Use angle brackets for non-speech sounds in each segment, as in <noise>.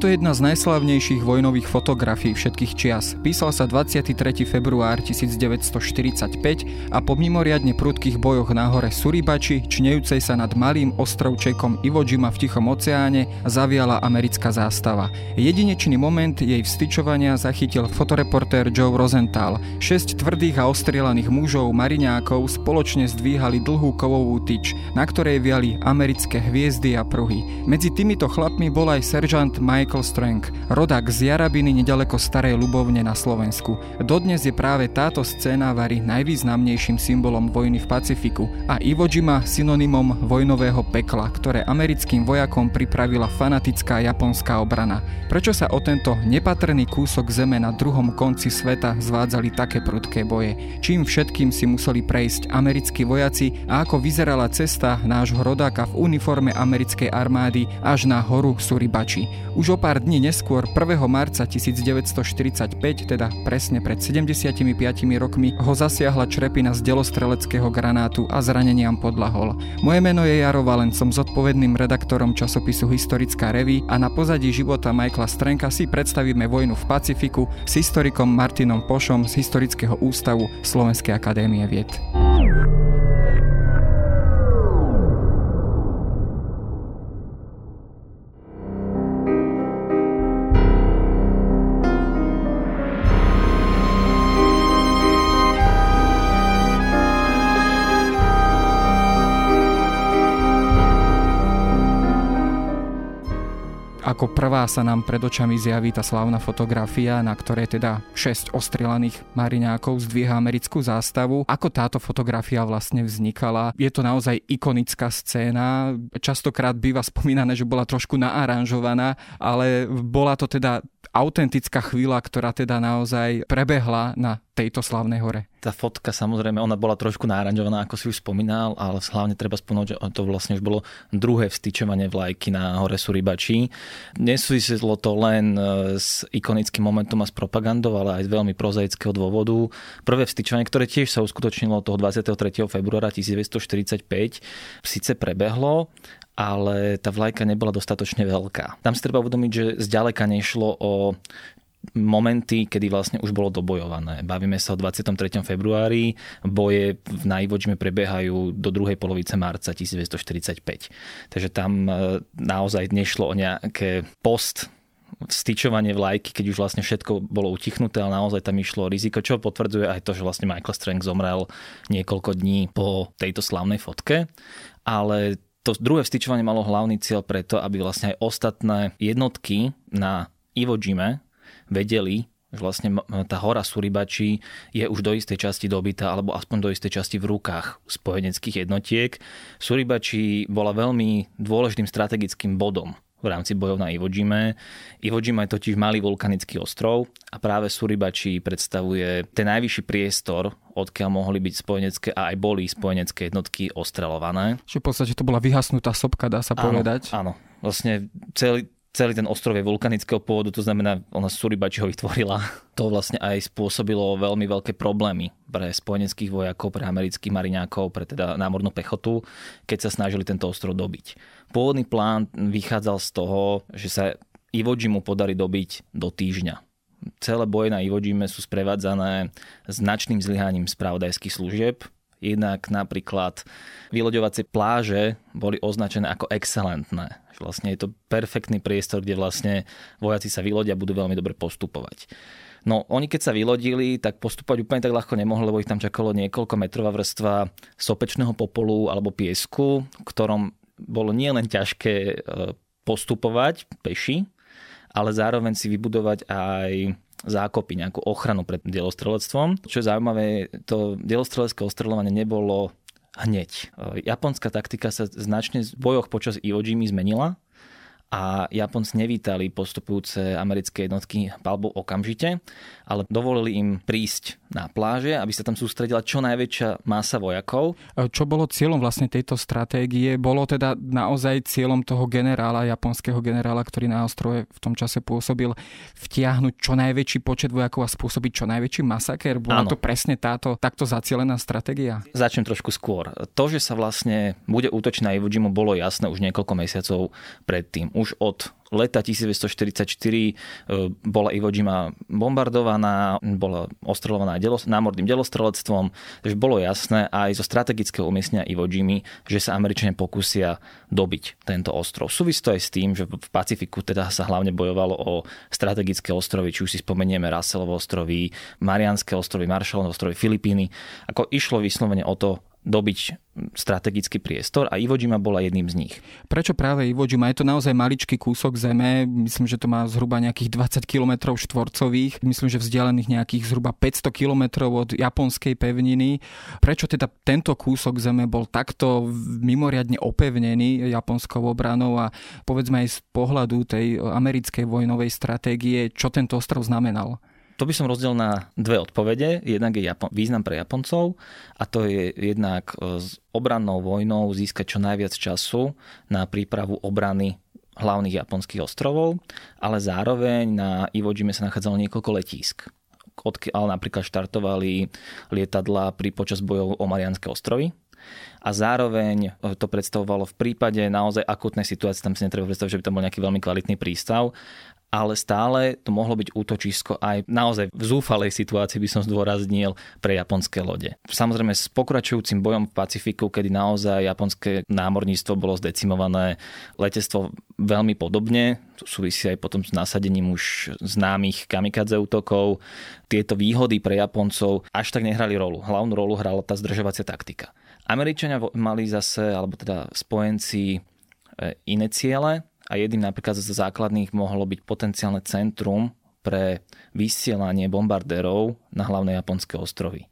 to jedna z najslavnejších vojnových fotografií všetkých čias. Písal sa 23. február 1945 a po mimoriadne prudkých bojoch na hore Suribači, čnejúcej sa nad malým ostrovčekom Iwo Jima v Tichom oceáne, zaviala americká zástava. Jedinečný moment jej vstyčovania zachytil fotoreportér Joe Rosenthal. Šesť tvrdých a ostrielaných mužov mariňákov spoločne zdvíhali dlhú kovovú tyč, na ktorej viali americké hviezdy a pruhy. Medzi týmito chlapmi bol aj seržant Mike Michael Strang, rodák z Jarabiny nedaleko Starej Ľubovne na Slovensku. Dodnes je práve táto scéna vary najvýznamnejším symbolom vojny v Pacifiku a Iwo Jima synonymom vojnového pekla, ktoré americkým vojakom pripravila fanatická japonská obrana. Prečo sa o tento nepatrný kúsok zeme na druhom konci sveta zvádzali také prudké boje? Čím všetkým si museli prejsť americkí vojaci a ako vyzerala cesta nášho rodáka v uniforme americkej armády až na horu Suribači. Už o pár dní neskôr, 1. marca 1945, teda presne pred 75 rokmi, ho zasiahla črepina z delostreleckého granátu a zraneniam podlahol. Moje meno je Jaro Valen, som zodpovedným redaktorom časopisu Historická reví a na pozadí života Michaela Strenka si predstavíme vojnu v Pacifiku s historikom Martinom Pošom z Historického ústavu Slovenskej akadémie vied. Ako prvá sa nám pred očami zjaví tá slávna fotografia, na ktorej teda 6 ostrelaných mariňákov zdvíha americkú zástavu. Ako táto fotografia vlastne vznikala? Je to naozaj ikonická scéna. Častokrát býva spomínané, že bola trošku naaranžovaná, ale bola to teda autentická chvíľa, ktorá teda naozaj prebehla na tejto slavnej hore. Tá fotka samozrejme, ona bola trošku náranžovaná, ako si už spomínal, ale hlavne treba spomenúť, že to vlastne už bolo druhé vstyčovanie vlajky na hore Suribači. Nesúviselo to len e, s ikonickým momentom a s propagandou, ale aj z veľmi prozaického dôvodu. Prvé vstyčovanie, ktoré tiež sa uskutočnilo toho 23. februára 1945, síce prebehlo, ale tá vlajka nebola dostatočne veľká. Tam si treba uvedomiť, že zďaleka nešlo o momenty, kedy vlastne už bolo dobojované. Bavíme sa o 23. februári, boje v Najvočme prebiehajú do druhej polovice marca 1945. Takže tam e, naozaj nešlo o nejaké post vstyčovanie vlajky, keď už vlastne všetko bolo utichnuté, ale naozaj tam išlo riziko, čo potvrdzuje aj to, že vlastne Michael Strang zomrel niekoľko dní po tejto slavnej fotke. Ale to druhé vstyčovanie malo hlavný cieľ preto, aby vlastne aj ostatné jednotky na Iwo Jime vedeli, že vlastne tá hora Suribači je už do istej časti dobitá, alebo aspoň do istej časti v rukách spojeneckých jednotiek. Suribači bola veľmi dôležitým strategickým bodom v rámci bojov na Iwo Jime. Iwo Jima je totiž malý vulkanický ostrov a práve Suribači predstavuje ten najvyšší priestor, odkiaľ mohli byť spojenecké a aj boli spojenecké jednotky ostrelované. Čiže v podstate to bola vyhasnutá sopka, dá sa áno, povedať. Áno, vlastne celý, celý ten ostrov je vulkanického pôvodu, to znamená, ona Suribači ho vytvorila. <laughs> To vlastne aj spôsobilo veľmi veľké problémy pre spojeneckých vojakov, pre amerických mariňákov, pre teda námornú pechotu, keď sa snažili tento ostrov dobiť. Pôvodný plán vychádzal z toho, že sa Iwo Jimu podarí dobiť do týždňa. Celé boje na Iwo Jime sú sprevádzané značným zlyhaním spravodajských služieb, Inak napríklad vyloďovacie pláže boli označené ako excelentné. Vlastne je to perfektný priestor, kde vlastne vojaci sa vylodia a budú veľmi dobre postupovať. No oni keď sa vylodili, tak postupovať úplne tak ľahko nemohli, lebo ich tam čakalo niekoľko metrová vrstva sopečného popolu alebo piesku, ktorom bolo nielen ťažké e, postupovať peši, ale zároveň si vybudovať aj zákopy, nejakú ochranu pred dielostrelectvom. Čo je zaujímavé, to dielostrelecké ostreľovanie nebolo hneď. E, japonská taktika sa značne v bojoch počas Iwo Jima zmenila a Japonci nevítali postupujúce americké jednotky palbou okamžite, ale dovolili im prísť na pláže, aby sa tam sústredila čo najväčšia masa vojakov. Čo bolo cieľom vlastne tejto stratégie? Bolo teda naozaj cieľom toho generála, japonského generála, ktorý na ostrove v tom čase pôsobil, vtiahnuť čo najväčší počet vojakov a spôsobiť čo najväčší masaker? Bola ano. to presne táto takto zacielená stratégia? Začnem trošku skôr. To, že sa vlastne bude útočiť na Iwo Jimu, bolo jasné už niekoľko mesiacov predtým už od leta 1944 e, bola Iwo Jima bombardovaná, bola ostrelovaná aj námorným delostrelectvom, takže bolo jasné aj zo strategického umiestnenia Iwo Jimy, že sa Američania pokusia dobiť tento ostrov. Súvisí to aj s tým, že v Pacifiku teda sa hlavne bojovalo o strategické ostrovy, či už si spomenieme Russellovo ostrovy, Marianské ostrovy, Marshallové ostrovy, Filipíny. Ako išlo vyslovene o to dobiť strategický priestor a Iwo Jima bola jedným z nich. Prečo práve Iwo Jima? Je to naozaj maličký kúsok zeme, myslím, že to má zhruba nejakých 20 km štvorcových, myslím, že vzdialených nejakých zhruba 500 km od japonskej pevniny. Prečo teda tento kúsok zeme bol takto mimoriadne opevnený japonskou obranou a povedzme aj z pohľadu tej americkej vojnovej stratégie, čo tento ostrov znamenal? To by som rozdiel na dve odpovede. Jednak je Japon- význam pre Japoncov a to je jednak e, s obrannou vojnou získať čo najviac času na prípravu obrany hlavných japonských ostrovov, ale zároveň na Iwo Jime sa nachádzalo niekoľko letísk odkiaľ napríklad štartovali lietadla pri počas bojov o Marianské ostrovy a zároveň e, to predstavovalo v prípade naozaj akutnej situácie, tam si netreba predstaviť, že by tam bol nejaký veľmi kvalitný prístav, ale stále to mohlo byť útočisko aj naozaj v zúfalej situácii by som zdôraznil pre japonské lode. Samozrejme s pokračujúcim bojom v Pacifiku, kedy naozaj japonské námorníctvo bolo zdecimované, letectvo veľmi podobne, súvisí aj potom s nasadením už známych kamikadze útokov. Tieto výhody pre Japoncov až tak nehrali rolu. Hlavnú rolu hrala tá zdržovacia taktika. Američania mali zase, alebo teda spojenci e, iné ciele, a jedným napríklad z základných mohlo byť potenciálne centrum pre vysielanie bombardérov na hlavné japonské ostrovy.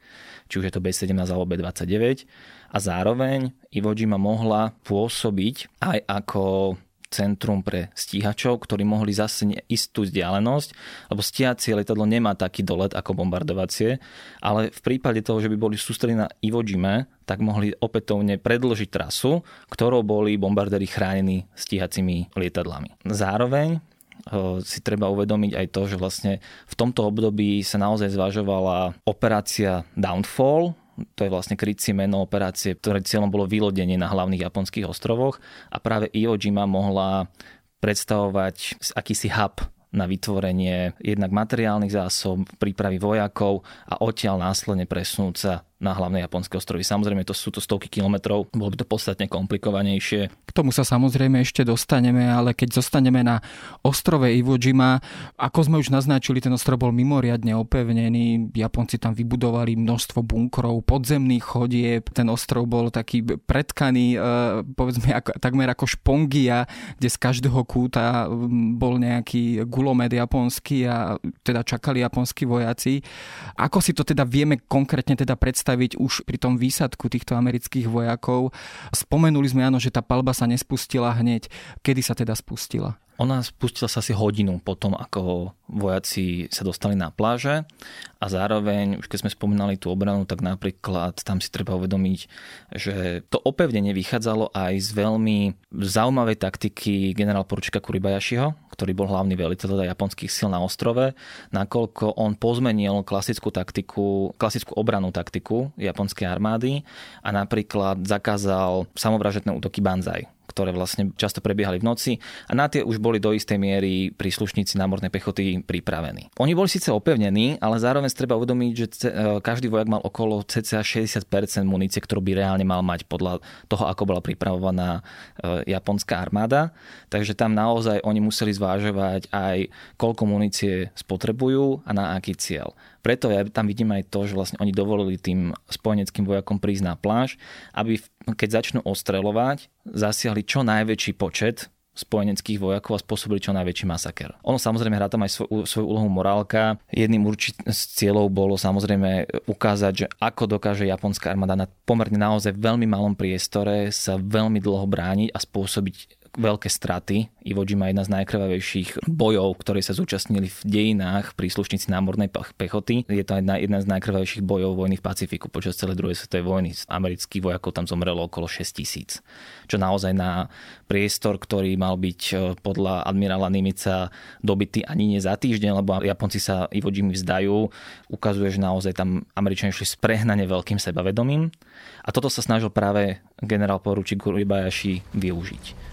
Či už je to B-17 alebo B-29. A zároveň Iwo Jima mohla pôsobiť aj ako centrum pre stíhačov, ktorí mohli zase istú vzdialenosť, lebo stíhacie letadlo nemá taký dolet ako bombardovacie, ale v prípade toho, že by boli sústredení na Iwo Jime, tak mohli opätovne predložiť trasu, ktorou boli bombardéri chránení stíhacími lietadlami. Zároveň si treba uvedomiť aj to, že vlastne v tomto období sa naozaj zvažovala operácia Downfall, to je vlastne krycie meno operácie, ktoré cieľom bolo vylodenie na hlavných japonských ostrovoch a práve Iwo Jima mohla predstavovať akýsi hub na vytvorenie jednak materiálnych zásob, prípravy vojakov a odtiaľ následne presunúť sa na hlavné japonské ostrovy. Samozrejme, to sú to stovky kilometrov, bolo by to podstatne komplikovanejšie. K tomu sa samozrejme ešte dostaneme, ale keď zostaneme na ostrove Iwo Jima, ako sme už naznačili, ten ostrov bol mimoriadne opevnený, Japonci tam vybudovali množstvo bunkrov, podzemných chodieb, ten ostrov bol taký pretkaný, e, povedzme, ako, takmer ako špongia, kde z každého kúta bol nejaký gulomet japonský a teda čakali japonskí vojaci. Ako si to teda vieme konkrétne teda predstaviť predstaviť už pri tom výsadku týchto amerických vojakov. Spomenuli sme, áno, že tá palba sa nespustila hneď. Kedy sa teda spustila? Ona spustila sa asi hodinu potom, ako vojaci sa dostali na pláže a zároveň, už keď sme spomínali tú obranu, tak napríklad tam si treba uvedomiť, že to opevnenie vychádzalo aj z veľmi zaujímavej taktiky generál poručíka Kuribayašiho, ktorý bol hlavný veliteľ teda japonských síl na ostrove, nakoľko on pozmenil klasickú taktiku, klasickú obranú taktiku japonskej armády a napríklad zakázal samovražetné útoky Banzai ktoré vlastne často prebiehali v noci a na tie už boli do istej miery príslušníci námornej pechoty pripravení. Oni boli síce opevnení, ale zároveň treba uvedomiť, že e, každý vojak mal okolo cca 60% munície, ktorú by reálne mal mať podľa toho, ako bola pripravovaná e, japonská armáda. Takže tam naozaj oni museli zvážovať aj koľko munície spotrebujú a na aký cieľ. Preto ja tam vidím aj to, že vlastne oni dovolili tým spojeneckým vojakom prísť na pláž, aby keď začnú ostreľovať, zasiahli čo najväčší počet spojeneckých vojakov a spôsobili čo najväčší masaker. Ono samozrejme hrá tam aj svoju, svoju úlohu morálka. Jedným určit z cieľov bolo samozrejme ukázať, že ako dokáže japonská armáda na pomerne naozaj veľmi malom priestore sa veľmi dlho brániť a spôsobiť veľké straty. Iwo Jima jedna z najkrvavejších bojov, ktoré sa zúčastnili v dejinách príslušníci námornej pechoty. Je to jedna, jedna z najkrvavejších bojov vojny v Pacifiku počas celej druhej svetovej vojny. Amerických vojakov tam zomrelo okolo 6 tisíc. Čo naozaj na priestor, ktorý mal byť e, podľa admirála Nimica dobitý ani nie za týždeň, lebo Japonci sa Iwo Jimi vzdajú, ukazuje, že naozaj tam Američania šli s prehnane veľkým sebavedomím. A toto sa snažil práve generál poručík Uribayashi využiť.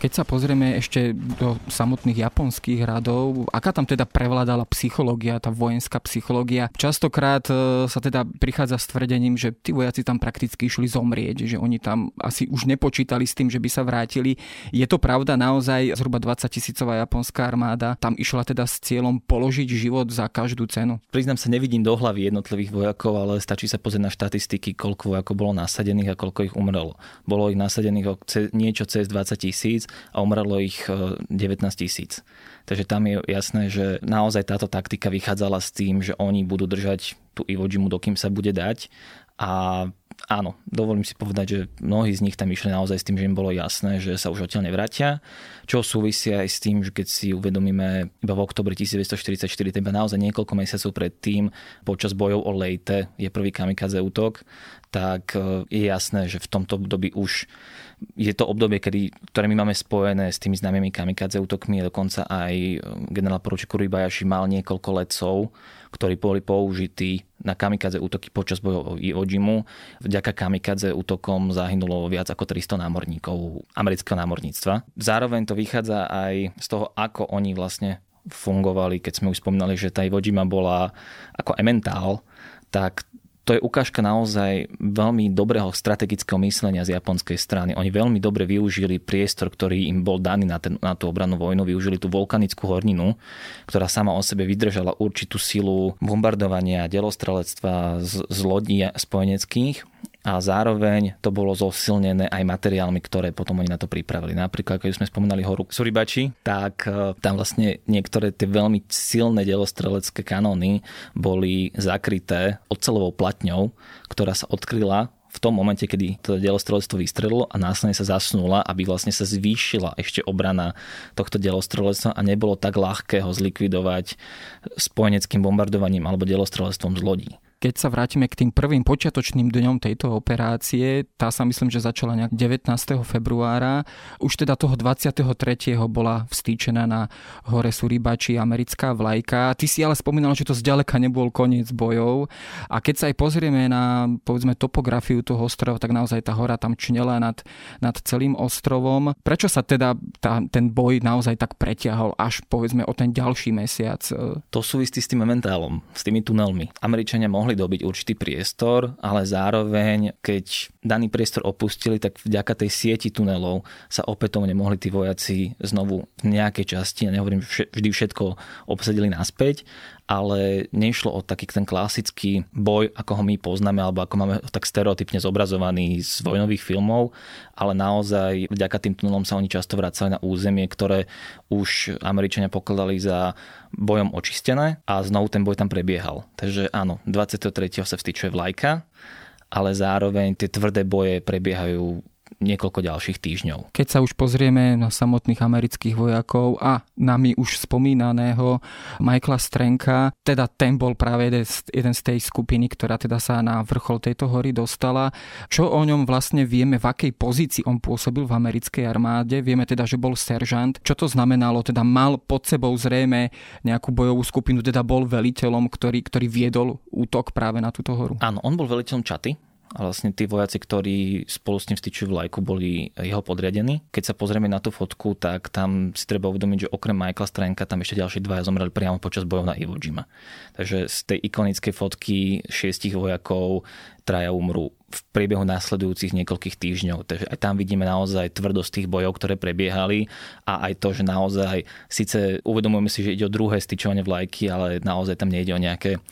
Keď sa pozrieme ešte do samotných japonských radov, aká tam teda prevládala psychológia, tá vojenská psychológia? Častokrát e, sa teda prichádza s tvrdením, že tí vojaci tam prakticky išli zomrieť, že oni tam asi už nepočítali s tým, že by sa vrátili. Je to pravda naozaj, zhruba 20 tisícová japonská armáda tam išla teda s cieľom položiť život za každú cenu? Priznám sa, nevidím do hlavy jednotlivých vojakov, ale stačí sa pozrieť na štatistiky, koľko vojakov bolo nasadených a koľko ich umrelo. Bolo ich nasadených niečo cez 20 tisíc a umrelo ich 19 e, tisíc. Takže tam je jasné, že naozaj táto taktika vychádzala s tým, že oni budú držať tú Iwo Jimu, dokým sa bude dať a áno, dovolím si povedať, že mnohí z nich tam išli naozaj s tým, že im bolo jasné, že sa už odtiaľ nevrátia, čo súvisia aj s tým, že keď si uvedomíme iba v oktobri 1944, teda naozaj niekoľko mesiacov predtým, počas bojov o Lejte je prvý kamikaze útok, tak e, je jasné, že v tomto období už je to obdobie, kedy, ktoré my máme spojené s tými známymi kamikadze útokmi, dokonca aj e, generál poručík Kuribajaši mal niekoľko letcov, ktorí boli použití na kamikadze útoky počas bojov o Iwo Jimu. Vďaka kamikadze útokom zahynulo viac ako 300 námorníkov amerického námorníctva. Zároveň to vychádza aj z toho, ako oni vlastne fungovali, keď sme už spomínali, že tá Iwo Jima bola ako ementál, tak to je ukážka naozaj veľmi dobrého strategického myslenia z japonskej strany. Oni veľmi dobre využili priestor, ktorý im bol daný na, ten, na tú obrannú vojnu, využili tú vulkanickú horninu, ktorá sama o sebe vydržala určitú silu bombardovania, delostrelectva z, z lodí spojeneckých a zároveň to bolo zosilnené aj materiálmi, ktoré potom oni na to pripravili. Napríklad, keď sme spomínali horu Suribači, tak e, tam vlastne niektoré tie veľmi silné delostrelecké kanóny boli zakryté ocelovou platňou, ktorá sa odkryla v tom momente, kedy to delostrelectvo vystrelilo a následne sa zasnula, aby vlastne sa zvýšila ešte obrana tohto delostrelectva a nebolo tak ľahké ho zlikvidovať spojeneckým bombardovaním alebo delostrelectvom z lodí. Keď sa vrátime k tým prvým počiatočným dňom tejto operácie, tá sa myslím, že začala nejak 19. februára. Už teda toho 23. bola vstýčená na hore Suribači americká vlajka. Ty si ale spomínal, že to zďaleka nebol koniec bojov. A keď sa aj pozrieme na povedzme topografiu toho ostrova, tak naozaj tá hora tam čnela nad, nad celým ostrovom. Prečo sa teda tá, ten boj naozaj tak preťahol až povedzme o ten ďalší mesiac? To súvisí s tým momentálom, s tými tunelmi. Američania mohli mohli dobiť určitý priestor, ale zároveň, keď daný priestor opustili, tak vďaka tej sieti tunelov sa opätovne mohli tí vojaci znovu v nejakej časti, ja nehovorím, vždy všetko obsadili naspäť, ale nešlo o taký ten klasický boj, ako ho my poznáme, alebo ako máme tak stereotypne zobrazovaný z vojnových filmov, ale naozaj vďaka tým tunelom sa oni často vracali na územie, ktoré už Američania pokladali za bojom očistené a znovu ten boj tam prebiehal. Takže áno, 23. sa vstýčuje vlajka, ale zároveň tie tvrdé boje prebiehajú niekoľko ďalších týždňov. Keď sa už pozrieme na samotných amerických vojakov a nami už spomínaného Michaela Strenka, teda ten bol práve jeden z tej skupiny, ktorá teda sa na vrchol tejto hory dostala. Čo o ňom vlastne vieme, v akej pozícii on pôsobil v americkej armáde? Vieme teda, že bol seržant. Čo to znamenalo? Teda mal pod sebou zrejme nejakú bojovú skupinu, teda bol veliteľom, ktorý, ktorý viedol útok práve na túto horu. Áno, on bol veliteľom Čaty, a vlastne tí vojaci, ktorí spolu s ním styčujú vlajku, boli jeho podriadení. Keď sa pozrieme na tú fotku, tak tam si treba uvedomiť, že okrem Michaela Stranka tam ešte ďalší dvaja zomreli priamo počas bojov na Iwo Jima. Takže z tej ikonickej fotky šiestich vojakov traja umrú v priebehu následujúcich niekoľkých týždňov. Takže aj tam vidíme naozaj tvrdosť tých bojov, ktoré prebiehali a aj to, že naozaj, síce uvedomujeme si, že ide o druhé styčovanie vlajky, ale naozaj tam nejde o nejaké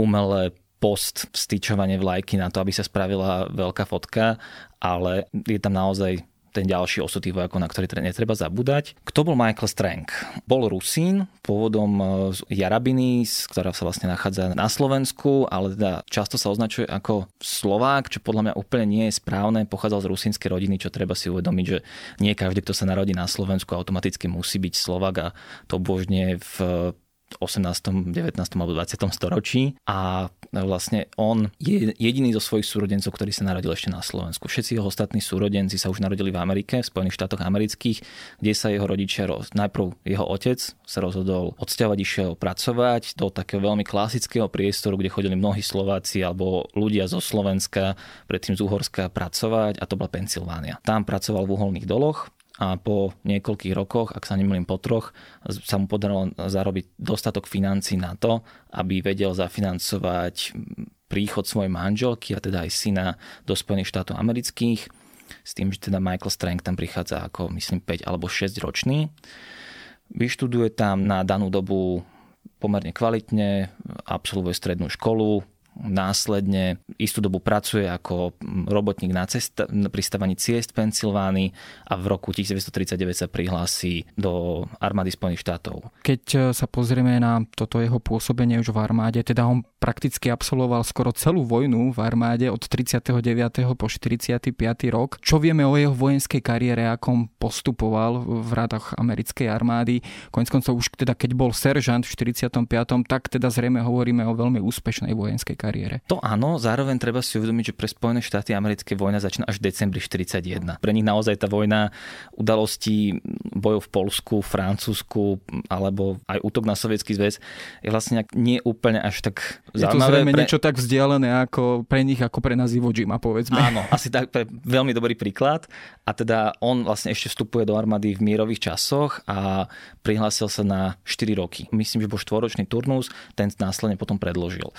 umelé post vstýčovanie vlajky na to, aby sa spravila veľká fotka, ale je tam naozaj ten ďalší osud tých vojakov, na ktorý netreba zabúdať. Kto bol Michael Strank? Bol Rusín, pôvodom e, z Jarabiny, ktorá sa vlastne nachádza na Slovensku, ale teda často sa označuje ako Slovák, čo podľa mňa úplne nie je správne. Pochádzal z rusínskej rodiny, čo treba si uvedomiť, že nie každý, kto sa narodí na Slovensku, automaticky musí byť Slovak a to božne v 18., 19. alebo 20. storočí a vlastne on je jediný zo svojich súrodencov, ktorý sa narodil ešte na Slovensku. Všetci jeho ostatní súrodenci sa už narodili v Amerike, v Spojených štátoch amerických, kde sa jeho rodičia, najprv jeho otec sa rozhodol odsťahovať, išiel pracovať do takého veľmi klasického priestoru, kde chodili mnohí Slováci alebo ľudia zo Slovenska, predtým z Uhorska pracovať a to bola Pensylvánia. Tam pracoval v uholných doloch a po niekoľkých rokoch, ak sa nemýlim po troch, sa mu podarilo zarobiť dostatok financí na to, aby vedel zafinancovať príchod svojej manželky a teda aj syna do Spojených štátov amerických s tým, že teda Michael Strang tam prichádza ako myslím 5 alebo 6 ročný. Vyštuduje tam na danú dobu pomerne kvalitne, absolvuje strednú školu, následne istú dobu pracuje ako robotník na, cesta, na pristávaní ciest v Pensylvánii a v roku 1939 sa prihlási do armády Spojených štátov. Keď e, sa pozrieme na toto jeho pôsobenie už v armáde, teda on prakticky absolvoval skoro celú vojnu v armáde od 39. po 45. rok. Čo vieme o jeho vojenskej kariére, ako on postupoval v radách americkej armády? Konec koncov už teda keď bol seržant v 45. tak teda zrejme hovoríme o veľmi úspešnej vojenskej kariére. To áno, zároveň treba si uvedomiť, že pre Spojené štáty americké vojna začína až v decembri 41. Pre nich naozaj tá vojna udalostí bojov v Polsku, Francúzsku alebo aj útok na Sovietský zväz je vlastne nie úplne až tak je to zrejme pre... niečo tak vzdialené ako pre nich, ako pre nás Iwo Jima, povedzme. Áno, asi tak, pre veľmi dobrý príklad. A teda on vlastne ešte vstupuje do armády v mierových časoch a prihlásil sa na 4 roky. Myslím, že bol štvoročný turnus, ten následne potom predložil.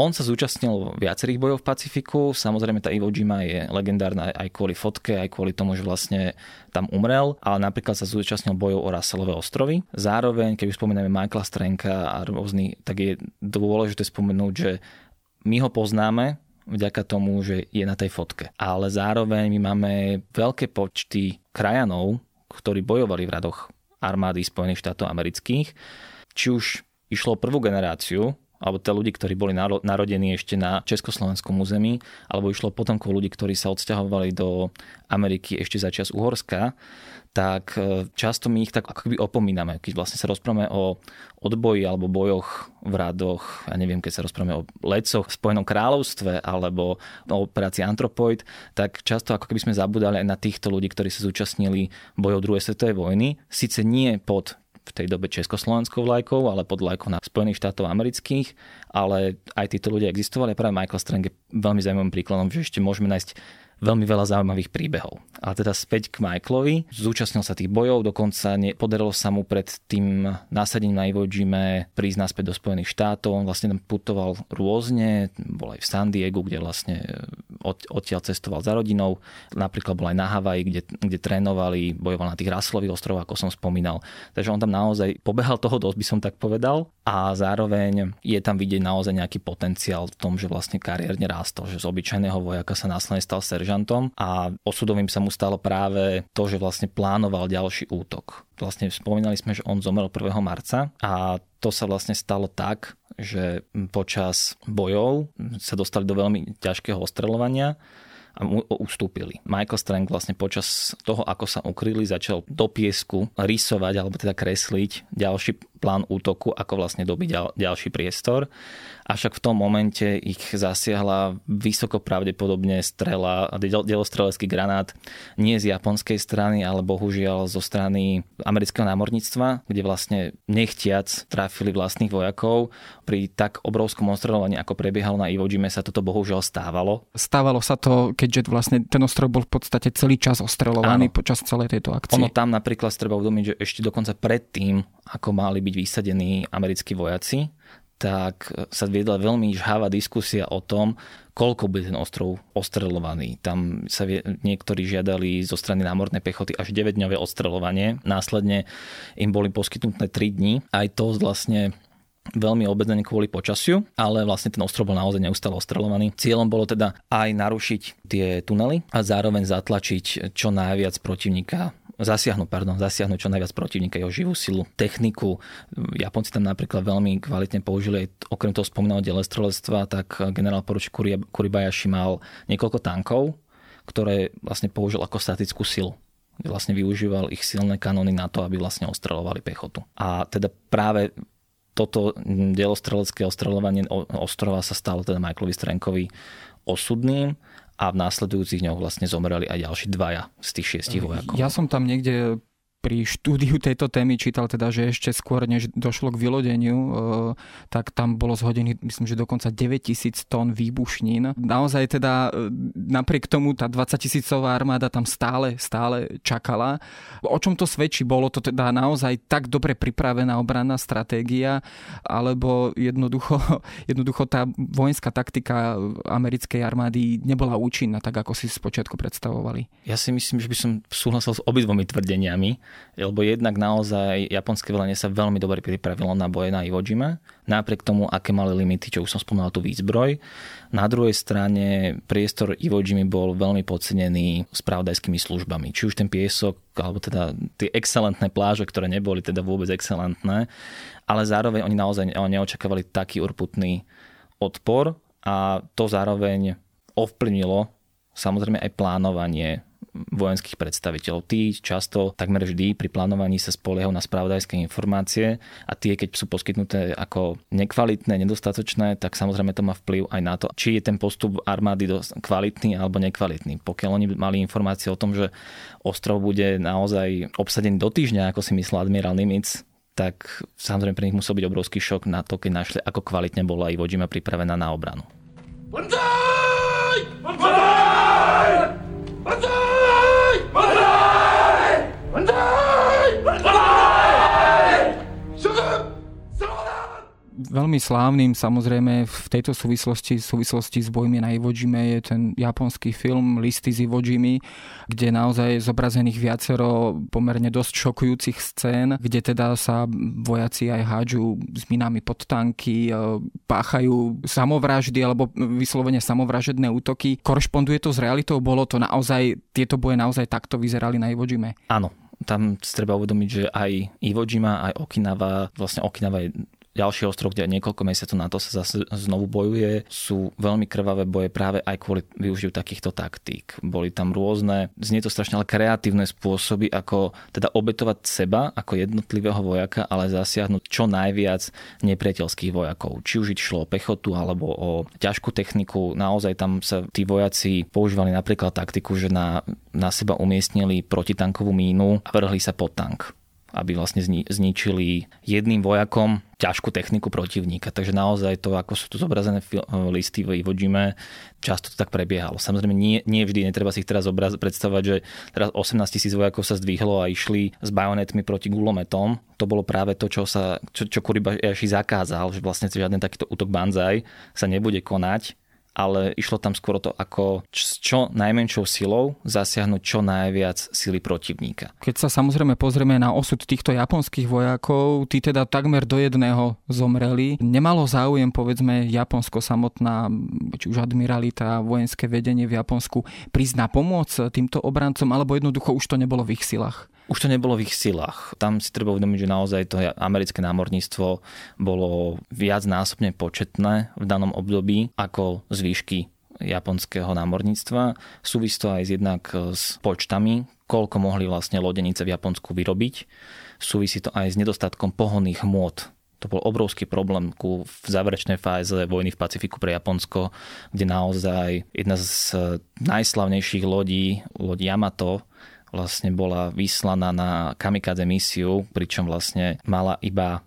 On sa zúčastnil viacerých bojov v Pacifiku. Samozrejme tá Iwo Jima je legendárna aj kvôli fotke, aj kvôli tomu, že vlastne tam umrel, ale napríklad sa zúčastnil bojov o Russellové ostrovy. Zároveň, keď už spomíname Michaela Strenka a rôzny, tak je dôležité spomenúť, že my ho poznáme vďaka tomu, že je na tej fotke. Ale zároveň my máme veľké počty krajanov, ktorí bojovali v radoch armády Spojených štátov amerických. Či už išlo prvú generáciu, alebo tie ľudí, ktorí boli narodení ešte na československom území, alebo išlo potomkov ľudí, ktorí sa odsťahovali do Ameriky ešte za čas Uhorska, tak e, často my ich tak ako keby opomíname. Keď vlastne sa rozprávame o odboji alebo bojoch v radoch, ja neviem, keď sa rozprávame o lecoch v Spojenom kráľovstve alebo o operácii Antropoid, tak často ako keby sme zabudali aj na týchto ľudí, ktorí sa zúčastnili bojov druhej svetovej vojny. Sice nie pod v tej dobe československou vlajkou, ale pod vlajkou na Spojených štátov amerických, ale aj títo ľudia existovali. Práve Michael Strang je veľmi zaujímavým príkladom, že ešte môžeme nájsť veľmi veľa zaujímavých príbehov. A teda späť k Michaelovi. Zúčastnil sa tých bojov, dokonca podarilo sa mu pred tým násadením na Iwo Jime prísť naspäť do Spojených štátov. On vlastne tam putoval rôzne, bol aj v San Diego, kde vlastne od, odtiaľ cestoval za rodinou. Napríklad bol aj na Havaji, kde, kde trénovali, bojoval na tých Raslových ostrovoch, ako som spomínal. Takže on tam naozaj pobehal toho dosť, by som tak povedal. A zároveň je tam vidieť naozaj nejaký potenciál v tom, že vlastne kariérne rástol, že z obyčajného vojaka sa následne stal seržant seržantom a osudovým sa mu stalo práve to, že vlastne plánoval ďalší útok. Vlastne spomínali sme, že on zomrel 1. marca a to sa vlastne stalo tak, že počas bojov sa dostali do veľmi ťažkého ostreľovania a mu ustúpili. Michael Strang vlastne počas toho, ako sa ukryli, začal do piesku rysovať alebo teda kresliť ďalší plán útoku, ako vlastne dobiť ďal, ďalší priestor avšak v tom momente ich zasiahla vysoko pravdepodobne strela, delostrelecký granát nie z japonskej strany, ale bohužiaľ zo strany amerického námorníctva, kde vlastne nechtiac trafili vlastných vojakov. Pri tak obrovskom ostreľovaní, ako prebiehalo na Iwo Jime, sa toto bohužiaľ stávalo. Stávalo sa to, keďže vlastne ten ostrov bol v podstate celý čas ostreľovaný Áno. počas celej tejto akcie. Ono tam napríklad treba uvedomiť, že ešte dokonca predtým, ako mali byť vysadení americkí vojaci, tak sa viedla veľmi žhavá diskusia o tom, koľko bude ten ostrov ostreľovaný. Tam sa vie, niektorí žiadali zo strany námornej pechoty až 9-dňové ostreľovanie. Následne im boli poskytnuté 3 dní. Aj to vlastne veľmi obmedzený kvôli počasiu, ale vlastne ten ostrov bol naozaj neustále ostreľovaný. Cieľom bolo teda aj narušiť tie tunely a zároveň zatlačiť čo najviac protivníka zasiahnuť, pardon, zasiahnuť čo najviac protivníka, jeho živú silu, techniku. Japonci tam napríklad veľmi kvalitne použili, okrem toho spomínaného delestrelectva, tak generál poručík Kuribayashi mal niekoľko tankov, ktoré vlastne použil ako statickú silu vlastne využíval ich silné kanóny na to, aby vlastne ostreľovali pechotu. A teda práve toto delostrelecké ostreľovanie ostrova sa stalo teda Michaelovi Strenkovi osudným a v následujúcich dňoch vlastne zomreli aj ďalší dvaja z tých šiestich vojakov. Ja som tam niekde pri štúdiu tejto témy čítal teda, že ešte skôr, než došlo k vylodeniu, e, tak tam bolo zhodených, myslím, že dokonca 9000 tón výbušnín. Naozaj teda e, napriek tomu tá 20 tisícová armáda tam stále, stále čakala. O čom to svedčí? Bolo to teda naozaj tak dobre pripravená obranná stratégia, alebo jednoducho, <laughs> jednoducho tá vojenská taktika americkej armády nebola účinná, tak ako si spočiatku predstavovali? Ja si myslím, že by som súhlasil s obidvomi tvrdeniami lebo jednak naozaj japonské velenie sa veľmi dobre pripravilo na boje na Iwo Jima, napriek tomu, aké mali limity, čo už som spomínal, tú výzbroj. Na druhej strane priestor Iwo Jima bol veľmi podcenený spravodajskými službami. Či už ten piesok, alebo teda tie excelentné pláže, ktoré neboli teda vôbec excelentné, ale zároveň oni naozaj neočakávali taký urputný odpor a to zároveň ovplyvnilo samozrejme aj plánovanie vojenských predstaviteľov. Tí často, takmer vždy pri plánovaní sa spoliehajú na spravodajské informácie a tie, keď sú poskytnuté ako nekvalitné, nedostatočné, tak samozrejme to má vplyv aj na to, či je ten postup armády kvalitný alebo nekvalitný. Pokiaľ oni mali informácie o tom, že ostrov bude naozaj obsadený do týždňa, ako si myslel admirál Nimitz, tak samozrejme pre nich musel byť obrovský šok na to, keď našli, ako kvalitne bola i Vodžima pripravená na obranu. Banzai! Veľmi slávnym samozrejme v tejto súvislosti, v súvislosti s bojmi na Iwo Jime je ten japonský film Listy z Iwo Jime, kde naozaj je zobrazených viacero pomerne dosť šokujúcich scén, kde teda sa vojaci aj hádžu s minami pod tanky, e, páchajú samovraždy alebo vyslovene samovražedné útoky. Korešponduje to s realitou? Bolo to naozaj, tieto boje naozaj takto vyzerali na Iwo Jime? Áno, tam treba uvedomiť, že aj Iwo Jima, aj Okinawa, vlastne Okinawa je ďalší ostrov, kde niekoľko mesiacov na to sa zase znovu bojuje, sú veľmi krvavé boje práve aj kvôli využitiu takýchto taktík. Boli tam rôzne, znie to strašne ale kreatívne spôsoby, ako teda obetovať seba ako jednotlivého vojaka, ale zasiahnuť čo najviac nepriateľských vojakov. Či už išlo o pechotu alebo o ťažkú techniku, naozaj tam sa tí vojaci používali napríklad taktiku, že na, na seba umiestnili protitankovú mínu a vrhli sa pod tank aby vlastne zničili jedným vojakom ťažkú techniku protivníka. Takže naozaj to, ako sú tu zobrazené listy v Iwo Jime, často to tak prebiehalo. Samozrejme, nie, nie vždy, netreba si ich teraz obraz, predstavovať, že teraz 18 tisíc vojakov sa zdvihlo a išli s bajonetmi proti gulometom. To bolo práve to, čo, sa, čo, čo Kuribaši zakázal, že vlastne žiaden takýto útok banzaj sa nebude konať ale išlo tam skôr to, ako s čo najmenšou silou zasiahnuť čo najviac sily protivníka. Keď sa samozrejme pozrieme na osud týchto japonských vojakov, tí teda takmer do jedného zomreli. Nemalo záujem, povedzme, Japonsko samotná, či už admiralita, vojenské vedenie v Japonsku, prísť na pomoc týmto obrancom, alebo jednoducho už to nebolo v ich silách? Už to nebolo v ich silách. Tam si treba uvedomiť, že naozaj to americké námorníctvo bolo viac násobne početné v danom období ako zvýšky japonského námorníctva. Súvisí to aj jednak s počtami, koľko mohli vlastne lodenice v Japonsku vyrobiť. Súvisí to aj s nedostatkom pohonných hmôt to bol obrovský problém ku v záverečnej fáze vojny v Pacifiku pre Japonsko, kde naozaj jedna z najslavnejších lodí, loď Yamato, vlastne bola vyslaná na kamikadze misiu, pričom vlastne mala iba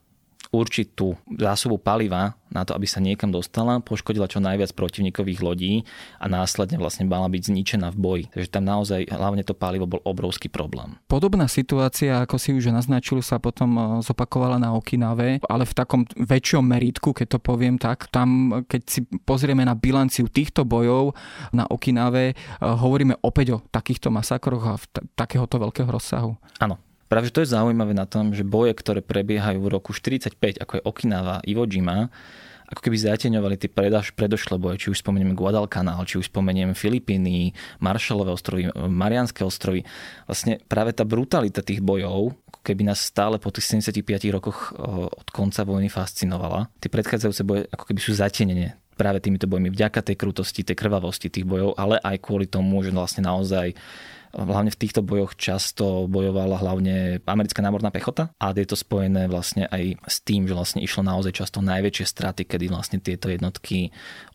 určitú zásobu paliva na to, aby sa niekam dostala, poškodila čo najviac protivníkových lodí a následne vlastne mala byť zničená v boji. Takže tam naozaj hlavne to palivo bol obrovský problém. Podobná situácia, ako si už naznačil, sa potom e, zopakovala na Okinave, ale v takom väčšom meritku, keď to poviem tak. Tam, keď si pozrieme na bilanciu týchto bojov na Okinave, e, hovoríme opäť o takýchto masakroch a t- takéhoto veľkého rozsahu. Áno, Práve že to je zaujímavé na tom, že boje, ktoré prebiehajú v roku 45, ako je Okinawa, Iwo Jima, ako keby zateňovali tie predaž, predošlé boje, či už spomenieme Guadalcanal, či už spomenieme Filipíny, Marshallové ostrovy, Marianské ostrovy. Vlastne práve tá brutalita tých bojov, ako keby nás stále po tých 75 rokoch od konca vojny fascinovala. Tie predchádzajúce boje ako keby sú zatenené práve týmito bojmi vďaka tej krutosti, tej krvavosti tých bojov, ale aj kvôli tomu, že vlastne naozaj hlavne v týchto bojoch často bojovala hlavne americká námorná pechota a je to spojené vlastne aj s tým, že vlastne išlo naozaj často najväčšie straty, kedy vlastne tieto jednotky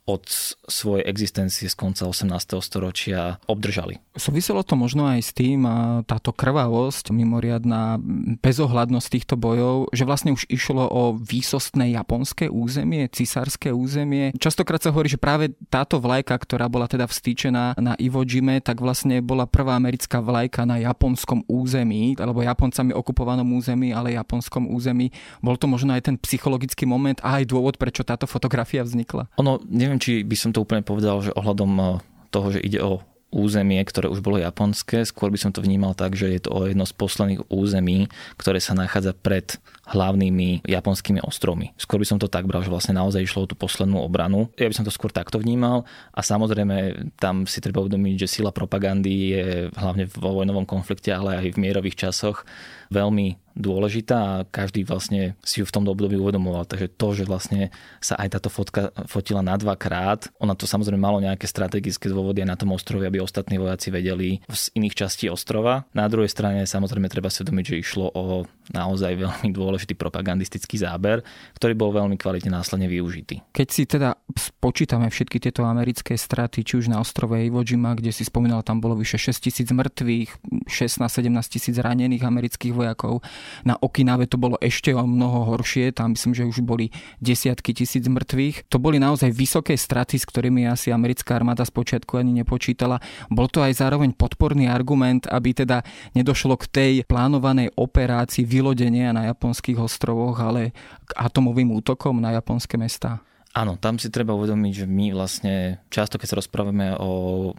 od svojej existencie z konca 18. storočia obdržali. Súviselo to možno aj s tým, táto krvavosť, mimoriadná bezohľadnosť týchto bojov, že vlastne už išlo o výsostné japonské územie, cisárske územie. Častokrát sa hovorí, že práve táto vlajka, ktorá bola teda vstýčená na Iwo Jime, tak vlastne bola prvá americká vlajka na japonskom území, alebo Japoncami okupovanom území, ale japonskom území. Bol to možno aj ten psychologický moment a aj dôvod, prečo táto fotografia vznikla? Ono, neviem, či by som to úplne povedal, že ohľadom eh, toho, že ide o územie, ktoré už bolo japonské. Skôr by som to vnímal tak, že je to o jedno z posledných území, ktoré sa nachádza pred hlavnými japonskými ostrovmi. Skôr by som to tak bral, že vlastne naozaj išlo o tú poslednú obranu. Ja by som to skôr takto vnímal a samozrejme tam si treba uvedomiť, že sila propagandy je hlavne vo vojnovom konflikte, ale aj v mierových časoch veľmi dôležitá a každý vlastne si ju v tom období uvedomoval. Takže to, že vlastne sa aj táto fotka fotila na dvakrát, ona to samozrejme malo nejaké strategické dôvody na tom ostrove, aby ostatní vojaci vedeli z iných častí ostrova. Na druhej strane samozrejme treba si uvedomiť, že išlo o naozaj veľmi dôležitý propagandistický záber, ktorý bol veľmi kvalitne následne využitý. Keď si teda spočítame všetky tieto americké straty, či už na ostrove Iwo Jima, kde si spomínal, tam bolo vyše 6 tisíc mŕtvych, 16-17 tisíc ranených amerických vojakov, na Okinave to bolo ešte o mnoho horšie, tam myslím, že už boli desiatky tisíc mŕtvych. To boli naozaj vysoké straty, s ktorými asi americká armáda spočiatku ani nepočítala. Bol to aj zároveň podporný argument, aby teda nedošlo k tej plánovanej operácii vylodenia na japonských ostrovoch, ale k atomovým útokom na japonské mestá. Áno, tam si treba uvedomiť, že my vlastne často, keď sa rozprávame o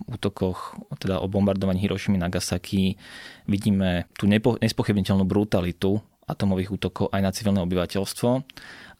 útokoch, teda o bombardovaní Hirošimi Nagasaki, vidíme tú nepo, nespochybniteľnú brutalitu atomových útokov aj na civilné obyvateľstvo,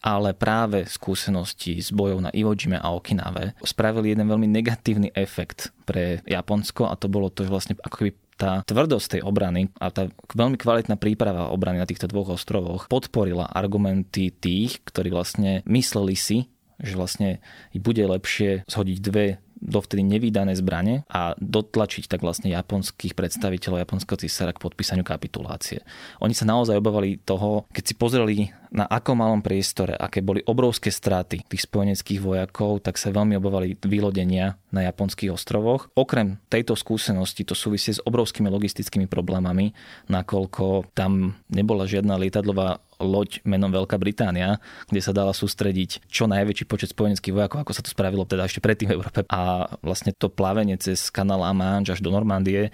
ale práve skúsenosti s bojov na Iwo Jime a Okinave spravili jeden veľmi negatívny efekt pre Japonsko a to bolo to, že vlastne ako keby tá tvrdosť tej obrany a tá veľmi kvalitná príprava obrany na týchto dvoch ostrovoch podporila argumenty tých, ktorí vlastne mysleli si, že vlastne bude lepšie zhodiť dve dovtedy nevydané zbrane a dotlačiť tak vlastne japonských predstaviteľov japonského cisára k podpísaniu kapitulácie. Oni sa naozaj obávali toho, keď si pozreli na akom malom priestore, aké boli obrovské straty tých spojeneckých vojakov, tak sa veľmi obávali vylodenia na japonských ostrovoch. Okrem tejto skúsenosti to súvisí s obrovskými logistickými problémami, nakoľko tam nebola žiadna lietadlová loď menom Veľká Británia, kde sa dala sústrediť čo najväčší počet spojeneckých vojakov, ako sa to spravilo teda ešte predtým v Európe. A vlastne to plavenie cez kanál Amange až do Normandie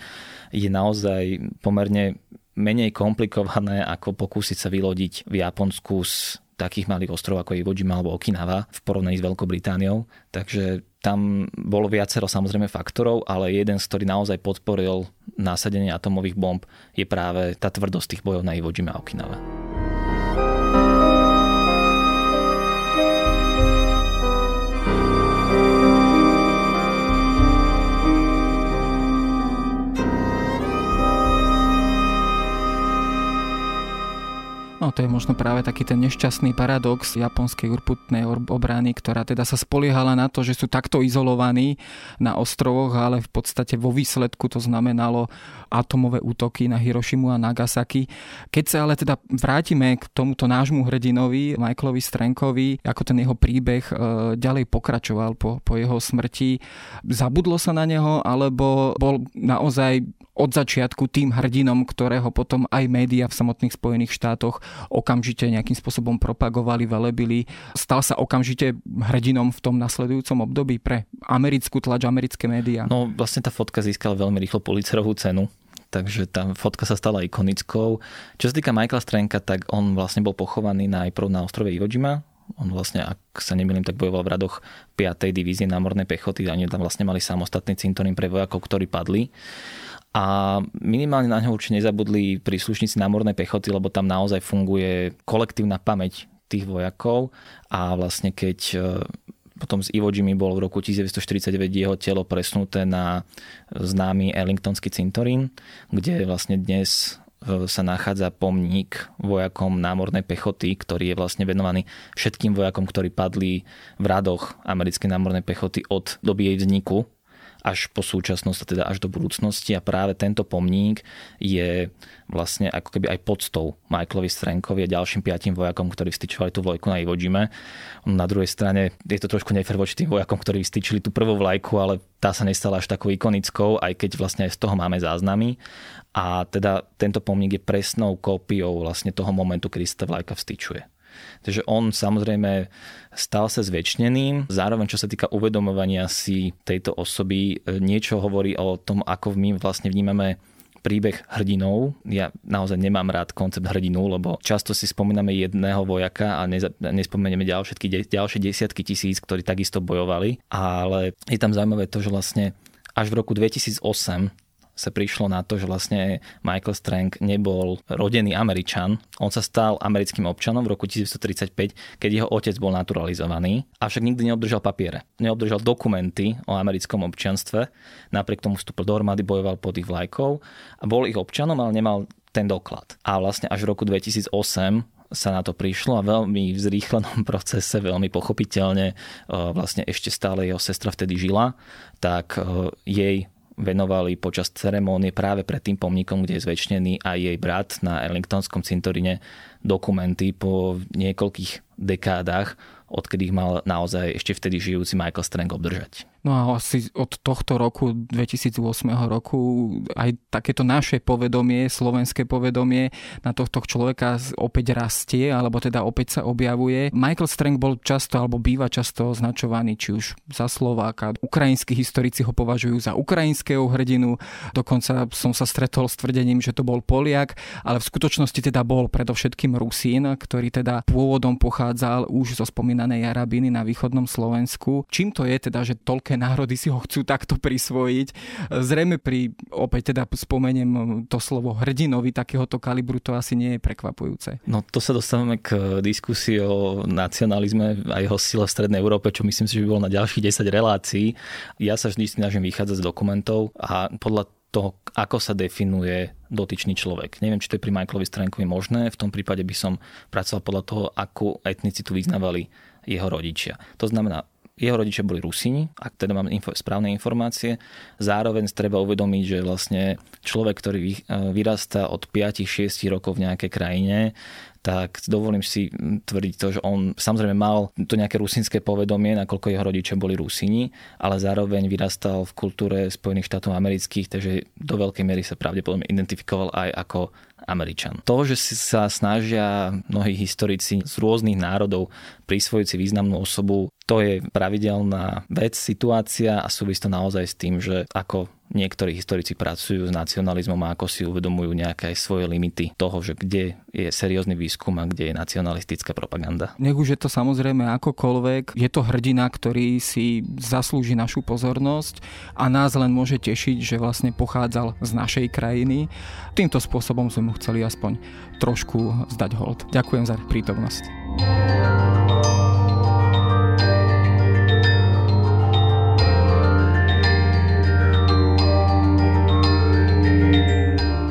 je naozaj pomerne menej komplikované ako pokúsiť sa vylodiť v Japonsku z takých malých ostrovov ako je Iwo Jima alebo Okinawa v porovnaní s Veľkou Britániou. Takže tam bolo viacero samozrejme faktorov, ale jeden z ktorý naozaj podporil násadenie atomových bomb je práve tá tvrdosť tých bojov na Iwo Jima a Okinawa. No to je možno práve taký ten nešťastný paradox japonskej urputnej obrany, ktorá teda sa spoliehala na to, že sú takto izolovaní na ostrovoch, ale v podstate vo výsledku to znamenalo atomové útoky na Hirošimu a Nagasaki. Keď sa ale teda vrátime k tomuto nášmu hrdinovi, Michaelovi Strenkovi, ako ten jeho príbeh e, ďalej pokračoval po, po jeho smrti, zabudlo sa na neho, alebo bol naozaj od začiatku tým hrdinom, ktorého potom aj médiá v samotných Spojených štátoch okamžite nejakým spôsobom propagovali, velebili. Stal sa okamžite hrdinom v tom nasledujúcom období pre americkú tlač, americké médiá. No vlastne tá fotka získala veľmi rýchlo policerovú cenu takže tá fotka sa stala ikonickou. Čo sa týka Michaela Strenka, tak on vlastne bol pochovaný najprv na ostrove Iwo Jima, on vlastne, ak sa nemýlim, tak bojoval v radoch 5. divízie námornej pechoty oni tam vlastne mali samostatný cintorín pre vojakov, ktorí padli a minimálne na ňo určite nezabudli príslušníci námornej pechoty, lebo tam naozaj funguje kolektívna pamäť tých vojakov. A vlastne keď e, potom z Iwo Jimmy bol v roku 1949 jeho telo presnuté na známy Ellingtonský cintorín, kde vlastne dnes e, sa nachádza pomník vojakom námornej pechoty, ktorý je vlastne venovaný všetkým vojakom, ktorí padli v radoch americkej námornej pechoty od doby jej vzniku až po súčasnosť, teda až do budúcnosti a práve tento pomník je vlastne ako keby aj podstou Michaelovi Strankovi a ďalším piatim vojakom, ktorí vstyčovali tú vlajku na Iwo. Na druhej strane je to trošku nefer voči tým vojakom, ktorí vstyčili tú prvú vlajku, ale tá sa nestala až takou ikonickou, aj keď vlastne aj z toho máme záznamy. A teda tento pomník je presnou kópiou vlastne toho momentu, kedy sa tá vlajka vstyčuje. Takže on samozrejme stal sa zväčšneným. Zároveň, čo sa týka uvedomovania si tejto osoby, e, niečo hovorí o tom, ako my vlastne vnímame príbeh hrdinov. Ja naozaj nemám rád koncept hrdinu, lebo často si spomíname jedného vojaka a nespomenieme ďalšie, ďalšie desiatky tisíc, ktorí takisto bojovali. Ale je tam zaujímavé to, že vlastne až v roku 2008 sa prišlo na to, že vlastne Michael Strang nebol rodený Američan. On sa stal americkým občanom v roku 1935, keď jeho otec bol naturalizovaný, avšak nikdy neobdržal papiere. Neobdržal dokumenty o americkom občanstve, napriek tomu vstúpil do armády, bojoval pod ich vlajkou a bol ich občanom, ale nemal ten doklad. A vlastne až v roku 2008 sa na to prišlo a veľmi v zrýchlenom <laughs> procese, veľmi pochopiteľne, e, vlastne ešte stále jeho sestra vtedy žila, tak e, jej venovali počas ceremónie práve pred tým pomníkom, kde je zväčšnený aj jej brat na Arlingtonskom cintoríne dokumenty po niekoľkých dekádach, odkedy ich mal naozaj ešte vtedy žijúci Michael Strang obdržať. No a asi od tohto roku, 2008 roku, aj takéto naše povedomie, slovenské povedomie na tohto človeka opäť rastie, alebo teda opäť sa objavuje. Michael Strang bol často, alebo býva často označovaný, či už za Slováka. Ukrajinskí historici ho považujú za ukrajinského hrdinu. Dokonca som sa stretol s tvrdením, že to bol Poliak, ale v skutočnosti teda bol predovšetkým Rusín, ktorý teda pôvodom pochádzal už zo spomínanej Arabiny na východnom Slovensku. Čím to je teda, že toľké národy si ho chcú takto prisvojiť. Zrejme pri, opäť teda spomeniem to slovo hrdinovi takéhoto kalibru, to asi nie je prekvapujúce. No to sa dostávame k diskusii o nacionalizme a jeho sile v Strednej Európe, čo myslím si, že by bolo na ďalších 10 relácií. Ja sa vždy snažím vychádzať z dokumentov a podľa toho, ako sa definuje dotyčný človek. Neviem, či to je pri Michaelovi Strankovi možné. V tom prípade by som pracoval podľa toho, akú etnicitu vyznávali jeho rodičia. To znamená, jeho rodičia boli Rusini, ak teda mám info, správne informácie. Zároveň treba uvedomiť, že vlastne človek, ktorý vy, vyrastá od 5-6 rokov v nejakej krajine, tak dovolím si tvrdiť to, že on samozrejme mal to nejaké rusinské povedomie, nakoľko jeho rodičia boli Rusini, ale zároveň vyrastal v kultúre Spojených štátov amerických, takže do veľkej miery sa pravdepodobne identifikoval aj ako Američan. To, že sa snažia mnohí historici z rôznych národov prisvojiť si významnú osobu, to je pravidelná vec, situácia a súvisí to naozaj s tým, že ako niektorí historici pracujú s nacionalizmom a ako si uvedomujú nejaké svoje limity toho, že kde je seriózny výskum a kde je nacionalistická propaganda. Nech už je to samozrejme akokoľvek, je to hrdina, ktorý si zaslúži našu pozornosť a nás len môže tešiť, že vlastne pochádzal z našej krajiny. Týmto spôsobom sme mu chceli aspoň trošku zdať hold. Ďakujem za prítomnosť.